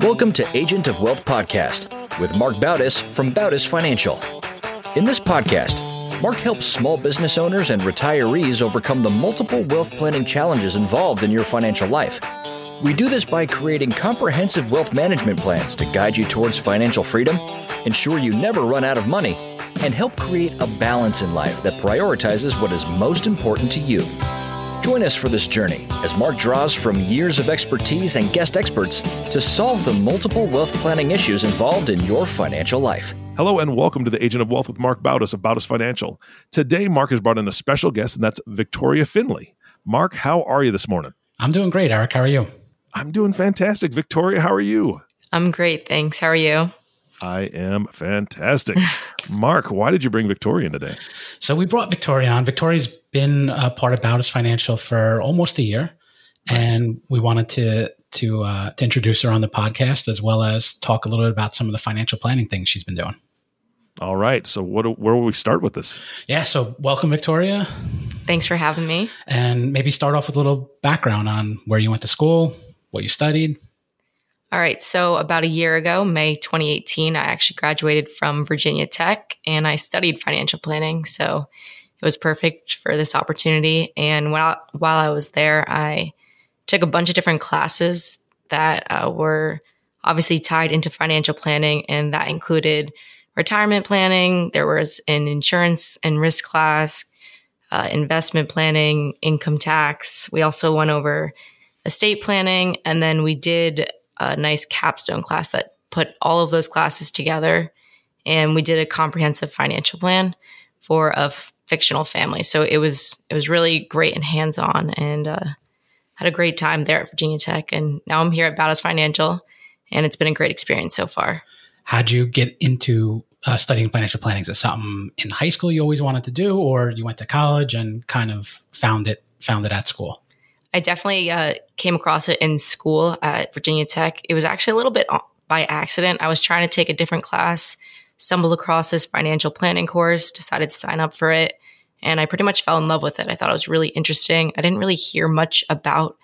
Welcome to Agent of Wealth Podcast with Mark Bautis from Bautis Financial. In this podcast, Mark helps small business owners and retirees overcome the multiple wealth planning challenges involved in your financial life. We do this by creating comprehensive wealth management plans to guide you towards financial freedom, ensure you never run out of money, and help create a balance in life that prioritizes what is most important to you. Join us for this journey as Mark draws from years of expertise and guest experts to solve the multiple wealth planning issues involved in your financial life. Hello and welcome to the Agent of Wealth with Mark Bautis of Bautis Financial. Today, Mark has brought in a special guest, and that's Victoria Finley. Mark, how are you this morning? I'm doing great, Eric. How are you? I'm doing fantastic. Victoria, how are you? I'm great, thanks. How are you? I am fantastic. Mark, why did you bring Victoria in today? So we brought Victoria on. Victoria's been a part of Bautis Financial for almost a year, nice. and we wanted to to uh, to introduce her on the podcast as well as talk a little bit about some of the financial planning things she's been doing. All right. So what where will we start with this? Yeah, so welcome Victoria. Thanks for having me. And maybe start off with a little background on where you went to school, what you studied. All right. So, about a year ago, May 2018, I actually graduated from Virginia Tech and I studied financial planning. So, it was perfect for this opportunity. And while, while I was there, I took a bunch of different classes that uh, were obviously tied into financial planning, and that included retirement planning. There was an insurance and risk class, uh, investment planning, income tax. We also went over estate planning, and then we did a nice capstone class that put all of those classes together. And we did a comprehensive financial plan for a f- fictional family. So it was it was really great and hands on, and uh, had a great time there at Virginia Tech. And now I'm here at Bautis Financial, and it's been a great experience so far. How'd you get into uh, studying financial planning? Is it something in high school you always wanted to do, or you went to college and kind of found it found it at school? I definitely uh, came across it in school at Virginia Tech. It was actually a little bit by accident. I was trying to take a different class, stumbled across this financial planning course, decided to sign up for it, and I pretty much fell in love with it. I thought it was really interesting. I didn't really hear much about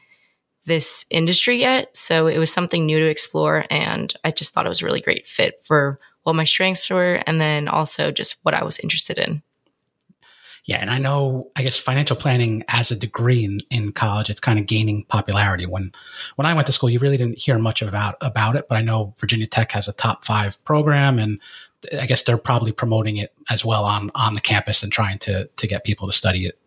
this industry yet, so it was something new to explore, and I just thought it was a really great fit for what my strengths were and then also just what I was interested in. Yeah, and I know I guess financial planning as a degree in, in college, it's kind of gaining popularity. When when I went to school, you really didn't hear much about about it, but I know Virginia Tech has a top five program, and I guess they're probably promoting it as well on on the campus and trying to to get people to study it.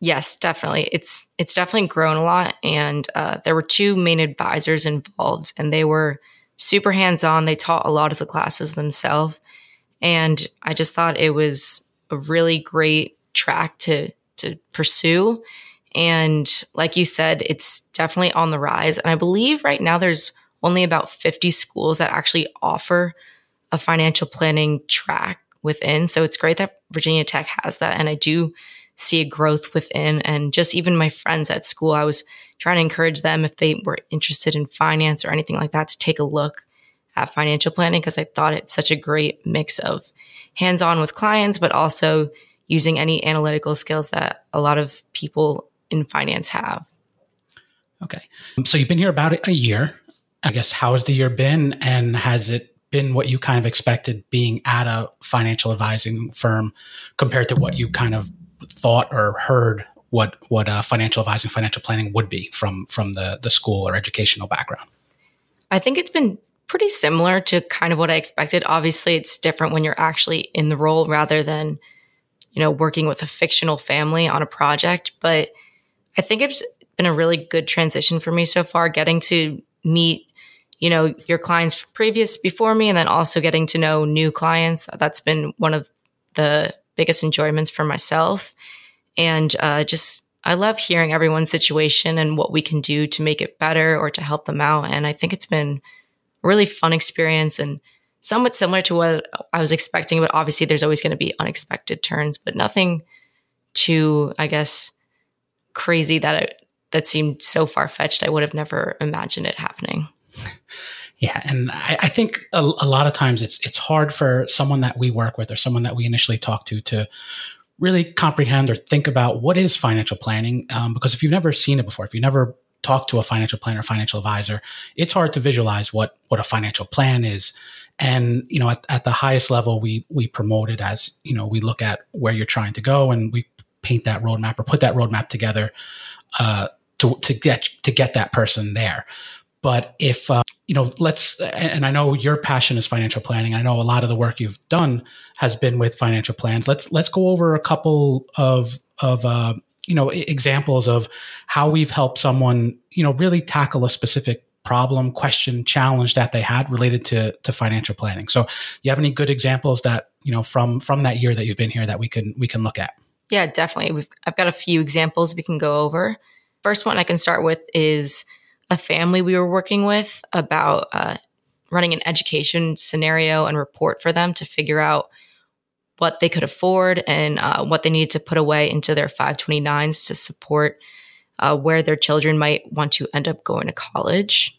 Yes, definitely. It's it's definitely grown a lot, and uh, there were two main advisors involved, and they were super hands on. They taught a lot of the classes themselves, and I just thought it was a really great track to to pursue. And like you said, it's definitely on the rise. And I believe right now there's only about 50 schools that actually offer a financial planning track within. So it's great that Virginia Tech has that. And I do see a growth within. And just even my friends at school, I was trying to encourage them if they were interested in finance or anything like that to take a look at financial planning because I thought it's such a great mix of hands on with clients, but also using any analytical skills that a lot of people in finance have. Okay. So you've been here about a year. I guess how has the year been and has it been what you kind of expected being at a financial advising firm compared to what you kind of thought or heard what what uh, financial advising financial planning would be from from the the school or educational background i think it's been pretty similar to kind of what i expected obviously it's different when you're actually in the role rather than you know, working with a fictional family on a project. But I think it's been a really good transition for me so far, getting to meet, you know, your clients previous before me and then also getting to know new clients. That's been one of the biggest enjoyments for myself. And uh, just, I love hearing everyone's situation and what we can do to make it better or to help them out. And I think it's been a really fun experience and somewhat similar to what I was expecting, but obviously there's always going to be unexpected turns, but nothing too, I guess, crazy that that seemed so far fetched. I would have never imagined it happening. Yeah, and I, I think a, a, lot of times it's it's hard for someone that we work with or someone that we initially talk to to really comprehend or think about what is financial planning. Um, because if you've never seen it before, if you never talk to a financial planner, financial advisor, it's hard to visualize what what a financial plan is. And you know, at, at the highest level, we we promote it as you know we look at where you're trying to go and we paint that roadmap or put that roadmap together uh, to to get to get that person there. But if uh, you know, let's and I know your passion is financial planning. I know a lot of the work you've done has been with financial plans. Let's let's go over a couple of of uh, you know examples of how we've helped someone you know really tackle a specific problem, question, challenge that they had related to to financial planning. So, you have any good examples that you know from from that year that you've been here that we can we can look at? Yeah, definitely. We've, I've got a few examples we can go over. First one I can start with is a family we were working with about uh, running an education scenario and report for them to figure out what they could afford and uh, what they needed to put away into their 529s to support uh, where their children might want to end up going to college.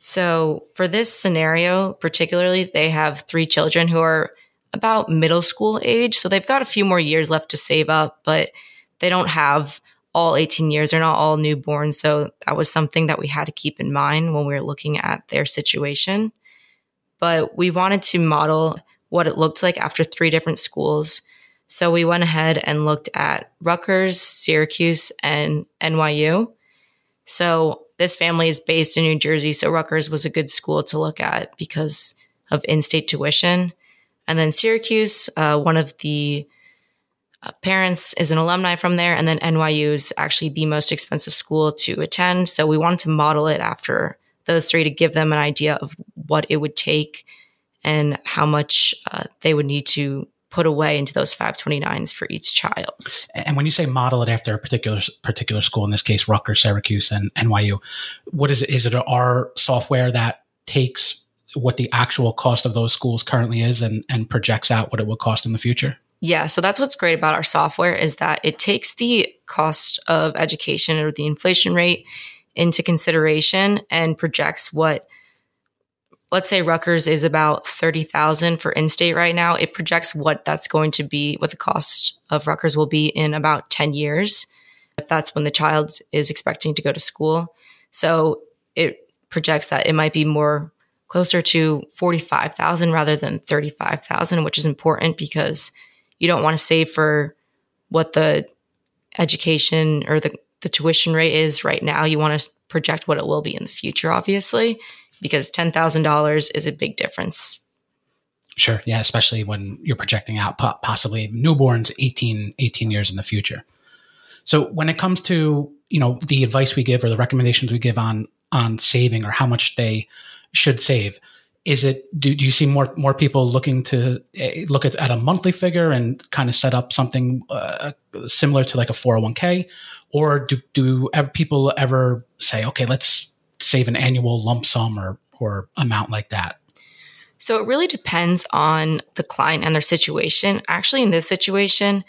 So, for this scenario, particularly, they have three children who are about middle school age. So, they've got a few more years left to save up, but they don't have all 18 years. They're not all newborn. So, that was something that we had to keep in mind when we were looking at their situation. But we wanted to model what it looked like after three different schools. So we went ahead and looked at Rutgers, Syracuse, and NYU. So this family is based in New Jersey. So Rutgers was a good school to look at because of in state tuition. And then Syracuse, uh, one of the uh, parents is an alumni from there. And then NYU is actually the most expensive school to attend. So we wanted to model it after those three to give them an idea of what it would take and how much uh, they would need to put away into those 529s for each child. And when you say model it after a particular particular school, in this case Rutgers, Syracuse, and NYU, what is it? Is it our software that takes what the actual cost of those schools currently is and, and projects out what it would cost in the future? Yeah, so that's what's great about our software is that it takes the cost of education or the inflation rate into consideration and projects what let's say Rutgers is about 30,000 for in-state right now, it projects what that's going to be, what the cost of Rutgers will be in about 10 years, if that's when the child is expecting to go to school. So it projects that it might be more closer to 45,000 rather than 35,000, which is important because you don't want to save for what the education or the, the tuition rate is right now. You want to project what it will be in the future, obviously because $10,000 is a big difference. Sure. Yeah. Especially when you're projecting out possibly newborns 18, 18 years in the future. So when it comes to, you know, the advice we give or the recommendations we give on, on saving or how much they should save, is it, do, do you see more, more people looking to uh, look at, at a monthly figure and kind of set up something uh, similar to like a 401k? Or do, do people ever say, okay, let's save an annual lump sum or or amount like that? So it really depends on the client and their situation. Actually, in this situation,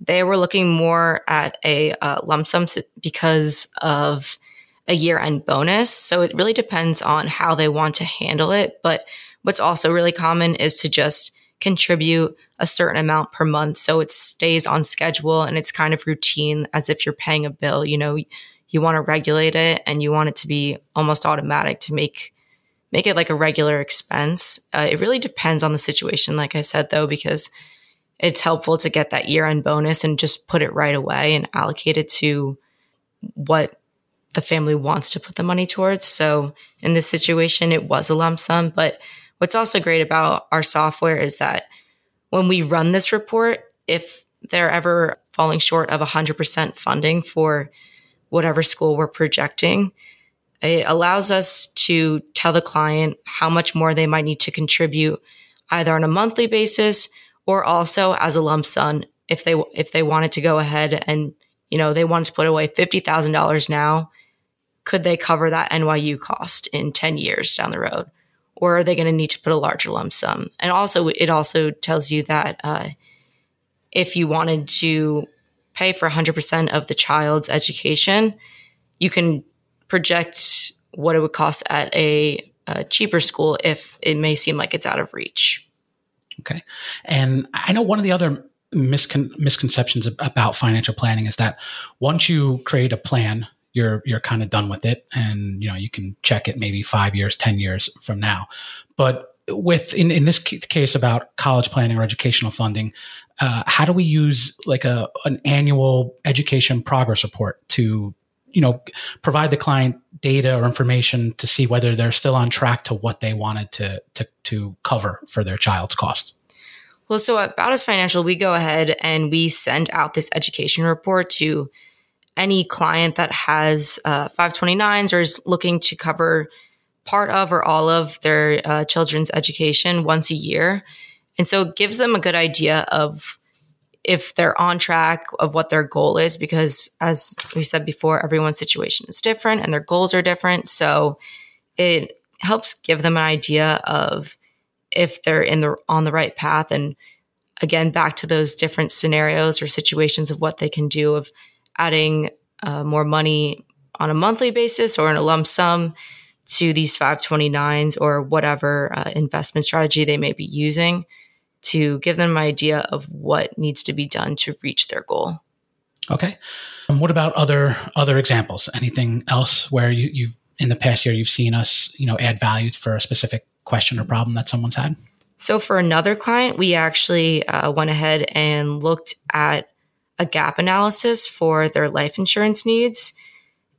they were looking more at a uh, lump sum because of a year end bonus. So it really depends on how they want to handle it. But what's also really common is to just contribute a certain amount per month so it stays on schedule and it's kind of routine as if you're paying a bill. You know, you want to regulate it and you want it to be almost automatic to make make it like a regular expense. Uh, it really depends on the situation, like I said, though, because it's helpful to get that year end bonus and just put it right away and allocate it to what the family wants to put the money towards. So in this situation, it was a lump sum. But what's also great about our software is that when we run this report, if they're ever falling short of 100% funding for whatever school we're projecting. It allows us to tell the client how much more they might need to contribute either on a monthly basis or also as a lump sum if they if they wanted to go ahead and you know they wanted to put away $50,000 now could they cover that NYU cost in 10 years down the road or are they going to need to put a larger lump sum and also it also tells you that uh, if you wanted to pay for 100% of the child's education, you can project what it would cost at a, a cheaper school if it may seem like it's out of reach. Okay. And I know one of the other miscon- misconceptions about financial planning is that once you create a plan, you're you're kind of done with it and you know you can check it maybe 5 years 10 years from now but with in, in this case about college planning or educational funding uh, how do we use like a an annual education progress report to you know provide the client data or information to see whether they're still on track to what they wanted to to, to cover for their child's cost well so at Bautis Financial we go ahead and we send out this education report to any client that has uh, 529s or is looking to cover part of or all of their uh, children's education once a year and so it gives them a good idea of if they're on track of what their goal is, because as we said before, everyone's situation is different and their goals are different. So it helps give them an idea of if they're in the on the right path and again back to those different scenarios or situations of what they can do of adding uh, more money on a monthly basis or in a lump sum to these 529s or whatever uh, investment strategy they may be using to give them an idea of what needs to be done to reach their goal. Okay. Um, what about other other examples? Anything else where you, you've in the past year you've seen us, you know, add value for a specific question or problem that someone's had? So for another client, we actually uh, went ahead and looked at a gap analysis for their life insurance needs.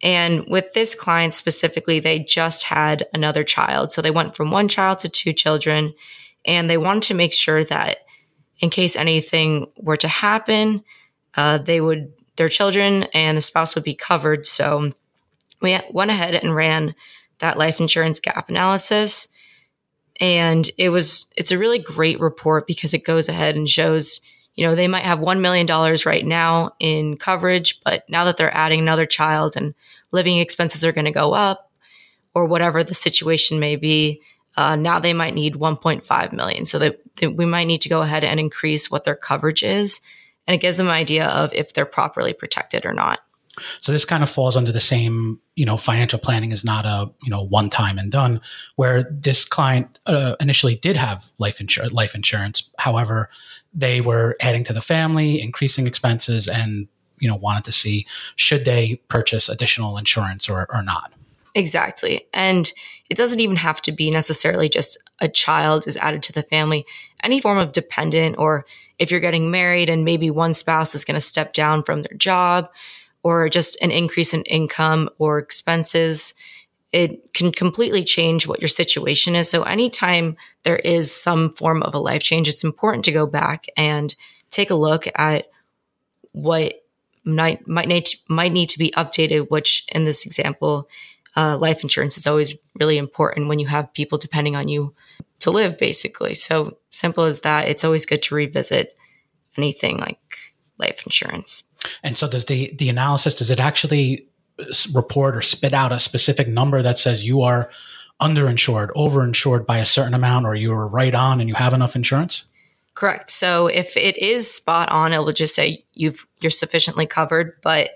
And with this client specifically, they just had another child. So they went from one child to two children and they wanted to make sure that in case anything were to happen, uh, they would their children and the spouse would be covered. So we went ahead and ran that life insurance gap analysis, and it was it's a really great report because it goes ahead and shows you know they might have $1 million right now in coverage but now that they're adding another child and living expenses are going to go up or whatever the situation may be uh, now they might need 1.5 million. So that, that we might need to go ahead and increase what their coverage is. And it gives them an idea of if they're properly protected or not. So this kind of falls under the same, you know, financial planning is not a, you know, one time and done where this client uh, initially did have life insurance, life insurance. However, they were adding to the family, increasing expenses and, you know, wanted to see should they purchase additional insurance or, or not. Exactly. And it doesn't even have to be necessarily just a child is added to the family. Any form of dependent, or if you're getting married and maybe one spouse is going to step down from their job, or just an increase in income or expenses, it can completely change what your situation is. So, anytime there is some form of a life change, it's important to go back and take a look at what might might need to, might need to be updated. Which, in this example, uh, life insurance is always really important when you have people depending on you to live, basically. So simple as that. It's always good to revisit anything like life insurance. And so, does the the analysis does it actually report or spit out a specific number that says you are underinsured, overinsured by a certain amount, or you are right on and you have enough insurance? Correct. So if it is spot on, it will just say you've you're sufficiently covered. But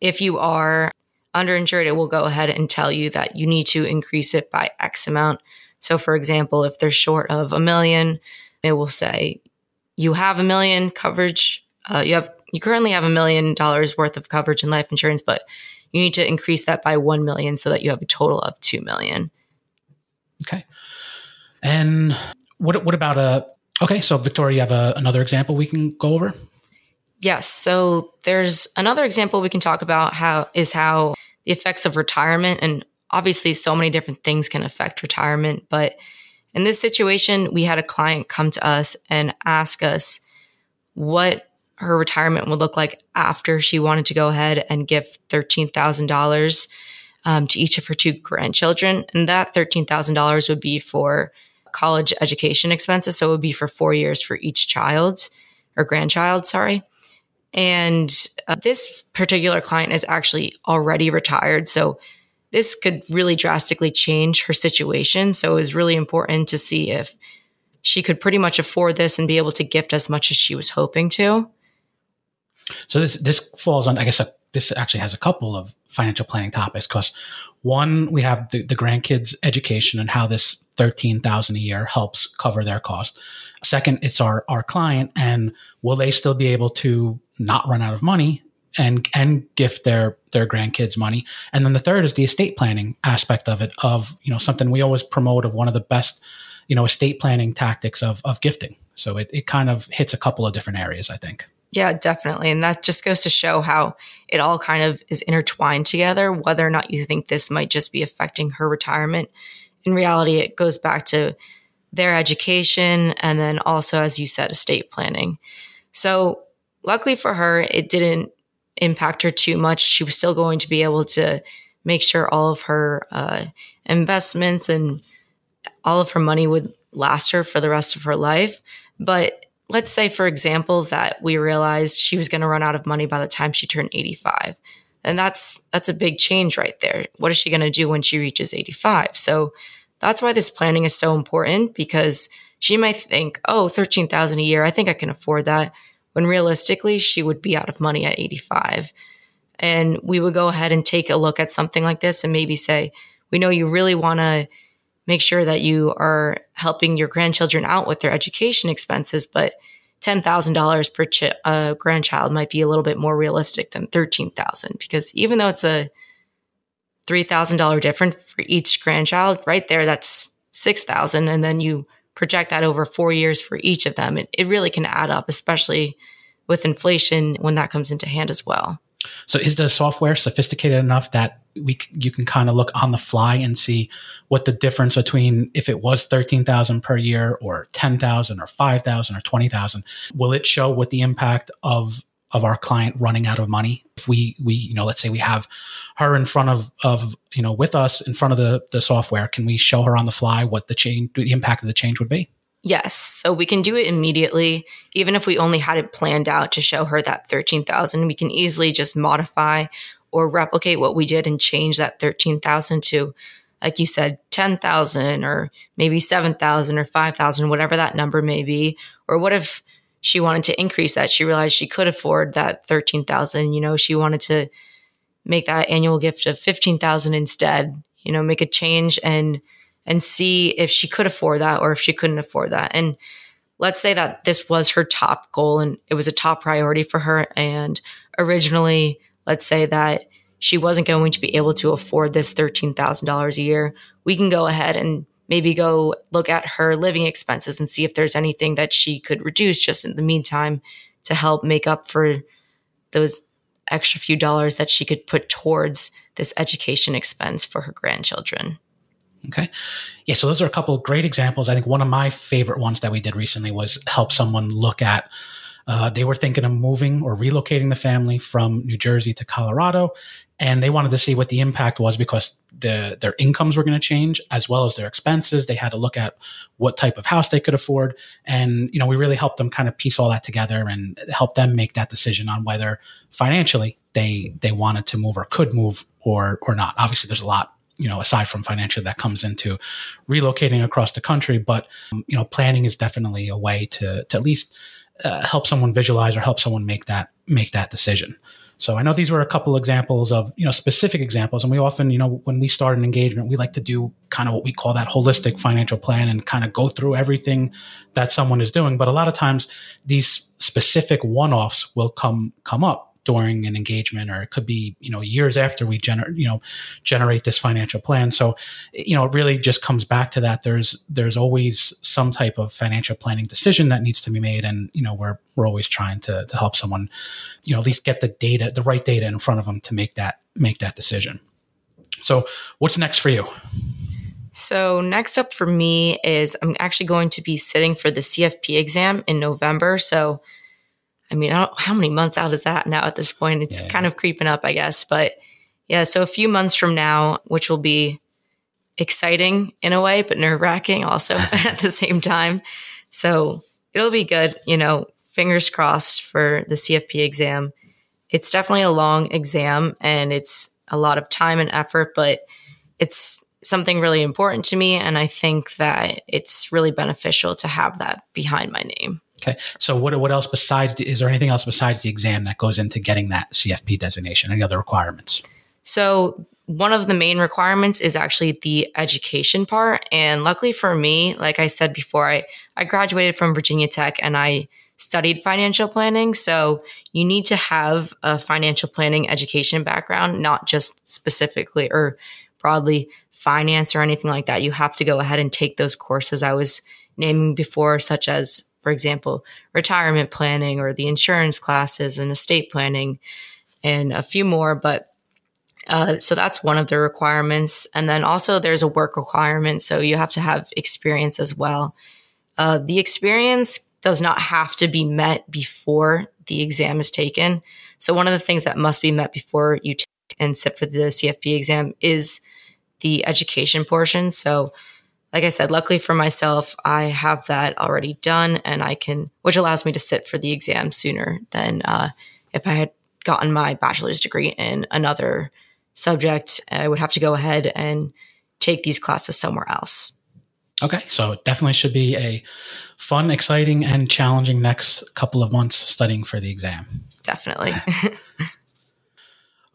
if you are underinsured, it will go ahead and tell you that you need to increase it by X amount. So, for example, if they're short of a million, it will say you have a million coverage. Uh, you have you currently have a million dollars worth of coverage in life insurance, but you need to increase that by one million so that you have a total of two million. Okay. And what what about a okay? So Victoria, you have a, another example we can go over. Yes. So there's another example we can talk about how is how the effects of retirement and obviously so many different things can affect retirement, but in this situation, we had a client come to us and ask us what her retirement would look like after she wanted to go ahead and give $13,000 um, to each of her two grandchildren. And that $13,000 would be for college education expenses. So it would be for four years for each child or grandchild, sorry. And uh, this particular client is actually already retired. So this could really drastically change her situation. So it was really important to see if she could pretty much afford this and be able to gift as much as she was hoping to. So this this falls on, I guess, a, this actually has a couple of financial planning topics. Because one, we have the, the grandkids' education and how this thirteen thousand a year helps cover their cost. Second, it's our our client, and will they still be able to not run out of money and and gift their their grandkids money. And then the third is the estate planning aspect of it, of you know something we always promote of one of the best you know estate planning tactics of of gifting. So it it kind of hits a couple of different areas, I think. Yeah, definitely. And that just goes to show how it all kind of is intertwined together, whether or not you think this might just be affecting her retirement. In reality, it goes back to their education and then also, as you said, estate planning. So, luckily for her, it didn't impact her too much. She was still going to be able to make sure all of her uh, investments and all of her money would last her for the rest of her life. But let's say, for example, that we realized she was going to run out of money by the time she turned 85. And that's that's a big change right there. What is she going to do when she reaches 85? So that's why this planning is so important because she might think, "Oh, 13,000 a year, I think I can afford that." When realistically, she would be out of money at 85. And we would go ahead and take a look at something like this and maybe say, "We know you really want to make sure that you are helping your grandchildren out with their education expenses, but $10,000 per ch- uh, grandchild might be a little bit more realistic than 13,000 because even though it's a $3,000 difference for each grandchild, right there that's 6,000 and then you project that over 4 years for each of them. It, it really can add up especially with inflation when that comes into hand as well. So is the software sophisticated enough that we you can kind of look on the fly and see what the difference between if it was 13,000 per year or 10,000 or 5,000 or 20,000 will it show what the impact of of our client running out of money if we we you know let's say we have her in front of of you know with us in front of the the software can we show her on the fly what the change the impact of the change would be Yes. So we can do it immediately. Even if we only had it planned out to show her that 13,000, we can easily just modify or replicate what we did and change that 13,000 to, like you said, 10,000 or maybe 7,000 or 5,000, whatever that number may be. Or what if she wanted to increase that? She realized she could afford that 13,000. You know, she wanted to make that annual gift of 15,000 instead, you know, make a change and and see if she could afford that or if she couldn't afford that. And let's say that this was her top goal and it was a top priority for her. And originally, let's say that she wasn't going to be able to afford this $13,000 a year. We can go ahead and maybe go look at her living expenses and see if there's anything that she could reduce just in the meantime to help make up for those extra few dollars that she could put towards this education expense for her grandchildren. Okay. Yeah. So those are a couple great examples. I think one of my favorite ones that we did recently was help someone look at. Uh, they were thinking of moving or relocating the family from New Jersey to Colorado, and they wanted to see what the impact was because the, their incomes were going to change as well as their expenses. They had to look at what type of house they could afford, and you know we really helped them kind of piece all that together and help them make that decision on whether financially they they wanted to move or could move or or not. Obviously, there's a lot you know, aside from financial that comes into relocating across the country. But, um, you know, planning is definitely a way to, to at least uh, help someone visualize or help someone make that, make that decision. So I know these were a couple examples of, you know, specific examples. And we often, you know, when we start an engagement, we like to do kind of what we call that holistic financial plan and kind of go through everything that someone is doing. But a lot of times these specific one-offs will come, come up during an engagement or it could be you know years after we generate you know generate this financial plan. So you know it really just comes back to that. There's there's always some type of financial planning decision that needs to be made and you know we're we're always trying to to help someone you know at least get the data the right data in front of them to make that make that decision. So what's next for you? So next up for me is i'm actually going to be sitting for the cfp exam in november. So I mean, I how many months out is that now at this point? It's yeah, kind of creeping up, I guess. But yeah, so a few months from now, which will be exciting in a way, but nerve wracking also at the same time. So it'll be good, you know, fingers crossed for the CFP exam. It's definitely a long exam and it's a lot of time and effort, but it's something really important to me. And I think that it's really beneficial to have that behind my name. Okay. So what what else besides the, is there anything else besides the exam that goes into getting that CFP designation? Any other requirements? So one of the main requirements is actually the education part. And luckily for me, like I said before, I, I graduated from Virginia Tech and I studied financial planning. So you need to have a financial planning education background, not just specifically or broadly finance or anything like that. You have to go ahead and take those courses I was naming before, such as, for example, retirement planning or the insurance classes and estate planning and a few more. But uh, so that's one of the requirements. And then also there's a work requirement. So you have to have experience as well. Uh, the experience does not have to be met before the exam is taken. So one of the things that must be met before you take and sit for the CFP exam is the education portion. So like I said, luckily for myself, I have that already done and I can, which allows me to sit for the exam sooner than uh, if I had gotten my bachelor's degree in another subject. I would have to go ahead and take these classes somewhere else. Okay, so it definitely should be a fun, exciting, and challenging next couple of months studying for the exam. Definitely.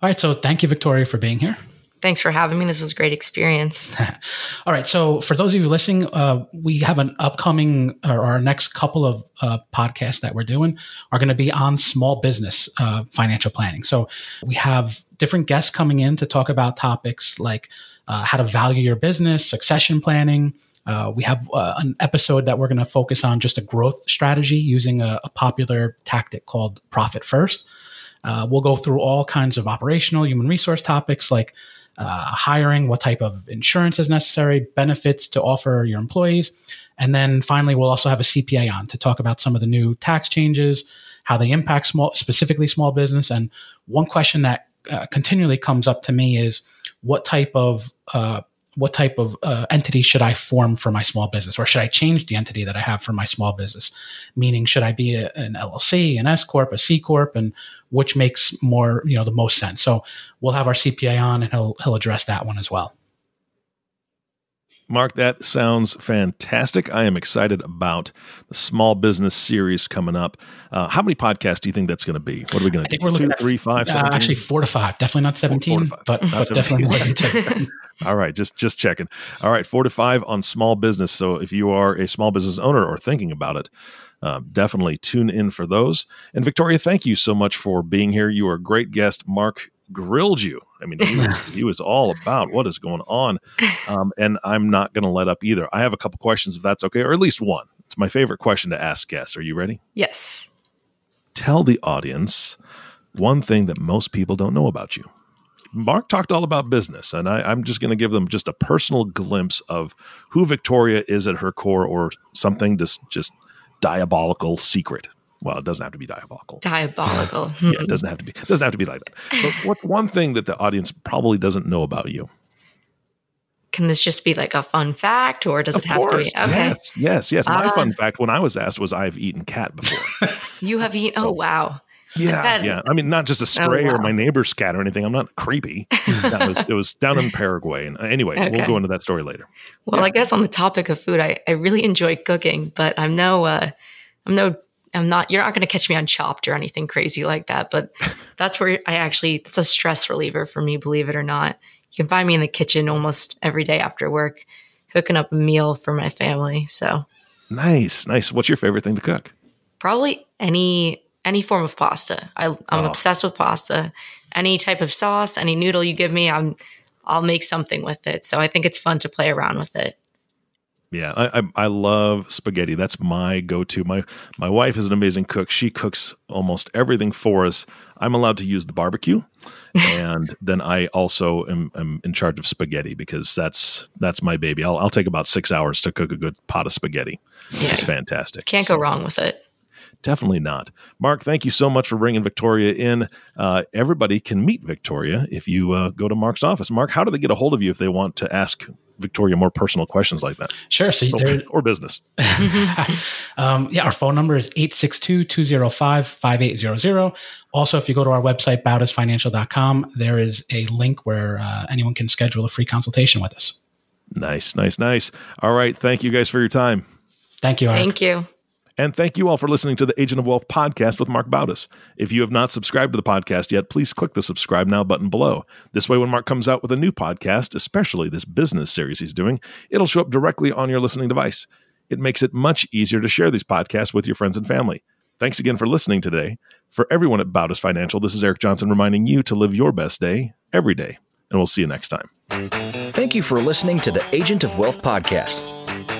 All right, so thank you, Victoria, for being here. Thanks for having me. This was a great experience. All right. So, for those of you listening, uh, we have an upcoming or our next couple of uh, podcasts that we're doing are going to be on small business uh, financial planning. So, we have different guests coming in to talk about topics like uh, how to value your business, succession planning. Uh, we have uh, an episode that we're going to focus on just a growth strategy using a, a popular tactic called profit first. we'll go through all kinds of operational human resource topics like uh, hiring, what type of insurance is necessary, benefits to offer your employees. And then finally, we'll also have a CPA on to talk about some of the new tax changes, how they impact small, specifically small business. And one question that uh, continually comes up to me is what type of uh, what type of uh, entity should I form for my small business, or should I change the entity that I have for my small business? Meaning, should I be a, an LLC, an S corp, a C corp, and which makes more you know the most sense? So we'll have our CPA on, and he'll he'll address that one as well. Mark, that sounds fantastic. I am excited about the small business series coming up. Uh, how many podcasts do you think that's going to be? What are we going to do? We're Two, at three, five, uh, actually four to five. Definitely not seventeen, four, four but, not but 17. definitely more than two. All right, just just checking. All right, four to five on small business. So if you are a small business owner or thinking about it, um, definitely tune in for those. And Victoria, thank you so much for being here. You are a great guest. Mark grilled you. I mean, he was, he was all about what is going on. Um, and I'm not going to let up either. I have a couple questions, if that's okay, or at least one. It's my favorite question to ask guests. Are you ready? Yes. Tell the audience one thing that most people don't know about you. Mark talked all about business, and I, I'm just going to give them just a personal glimpse of who Victoria is at her core, or something just just diabolical secret. Well, it doesn't have to be diabolical. Diabolical. yeah, it doesn't have to be. It doesn't have to be like that. But what's one thing that the audience probably doesn't know about you? Can this just be like a fun fact, or does of it have course. to be? Okay. Yes, yes, yes. My uh, fun fact when I was asked was I've eaten cat before. you have eaten? So, oh, wow. Yeah, yeah. I mean, not just a oh, stray oh, wow. or my neighbor's cat or anything. I'm not creepy. was, it was down in Paraguay. And uh, anyway, okay. we'll go into that story later. Well, yeah. I guess on the topic of food, I, I really enjoy cooking, but I'm no uh, I'm no I'm not, you're not going to catch me on chopped or anything crazy like that. But that's where I actually, it's a stress reliever for me, believe it or not. You can find me in the kitchen almost every day after work, cooking up a meal for my family. So nice, nice. What's your favorite thing to cook? Probably any, any form of pasta. I, am oh. obsessed with pasta. Any type of sauce, any noodle you give me, I'm, I'll make something with it. So I think it's fun to play around with it. Yeah, I, I, I love spaghetti. That's my go-to. My my wife is an amazing cook. She cooks almost everything for us. I'm allowed to use the barbecue, and then I also am, am, in charge of spaghetti because that's that's my baby. I'll I'll take about six hours to cook a good pot of spaghetti. Yeah. It's fantastic. Can't so. go wrong with it. Definitely not. Mark, thank you so much for bringing Victoria in. Uh, everybody can meet Victoria if you uh, go to Mark's office. Mark, how do they get a hold of you if they want to ask Victoria more personal questions like that? Sure. So or, or business. um, yeah, our phone number is 862-205-5800. Also, if you go to our website, bautisfinancial.com, there is a link where uh, anyone can schedule a free consultation with us. Nice, nice, nice. All right. Thank you guys for your time. Thank you. Eric. Thank you. And thank you all for listening to the Agent of Wealth podcast with Mark Bautis. If you have not subscribed to the podcast yet, please click the subscribe now button below. This way, when Mark comes out with a new podcast, especially this business series he's doing, it'll show up directly on your listening device. It makes it much easier to share these podcasts with your friends and family. Thanks again for listening today. For everyone at Bautis Financial, this is Eric Johnson reminding you to live your best day every day. And we'll see you next time. Thank you for listening to the Agent of Wealth podcast.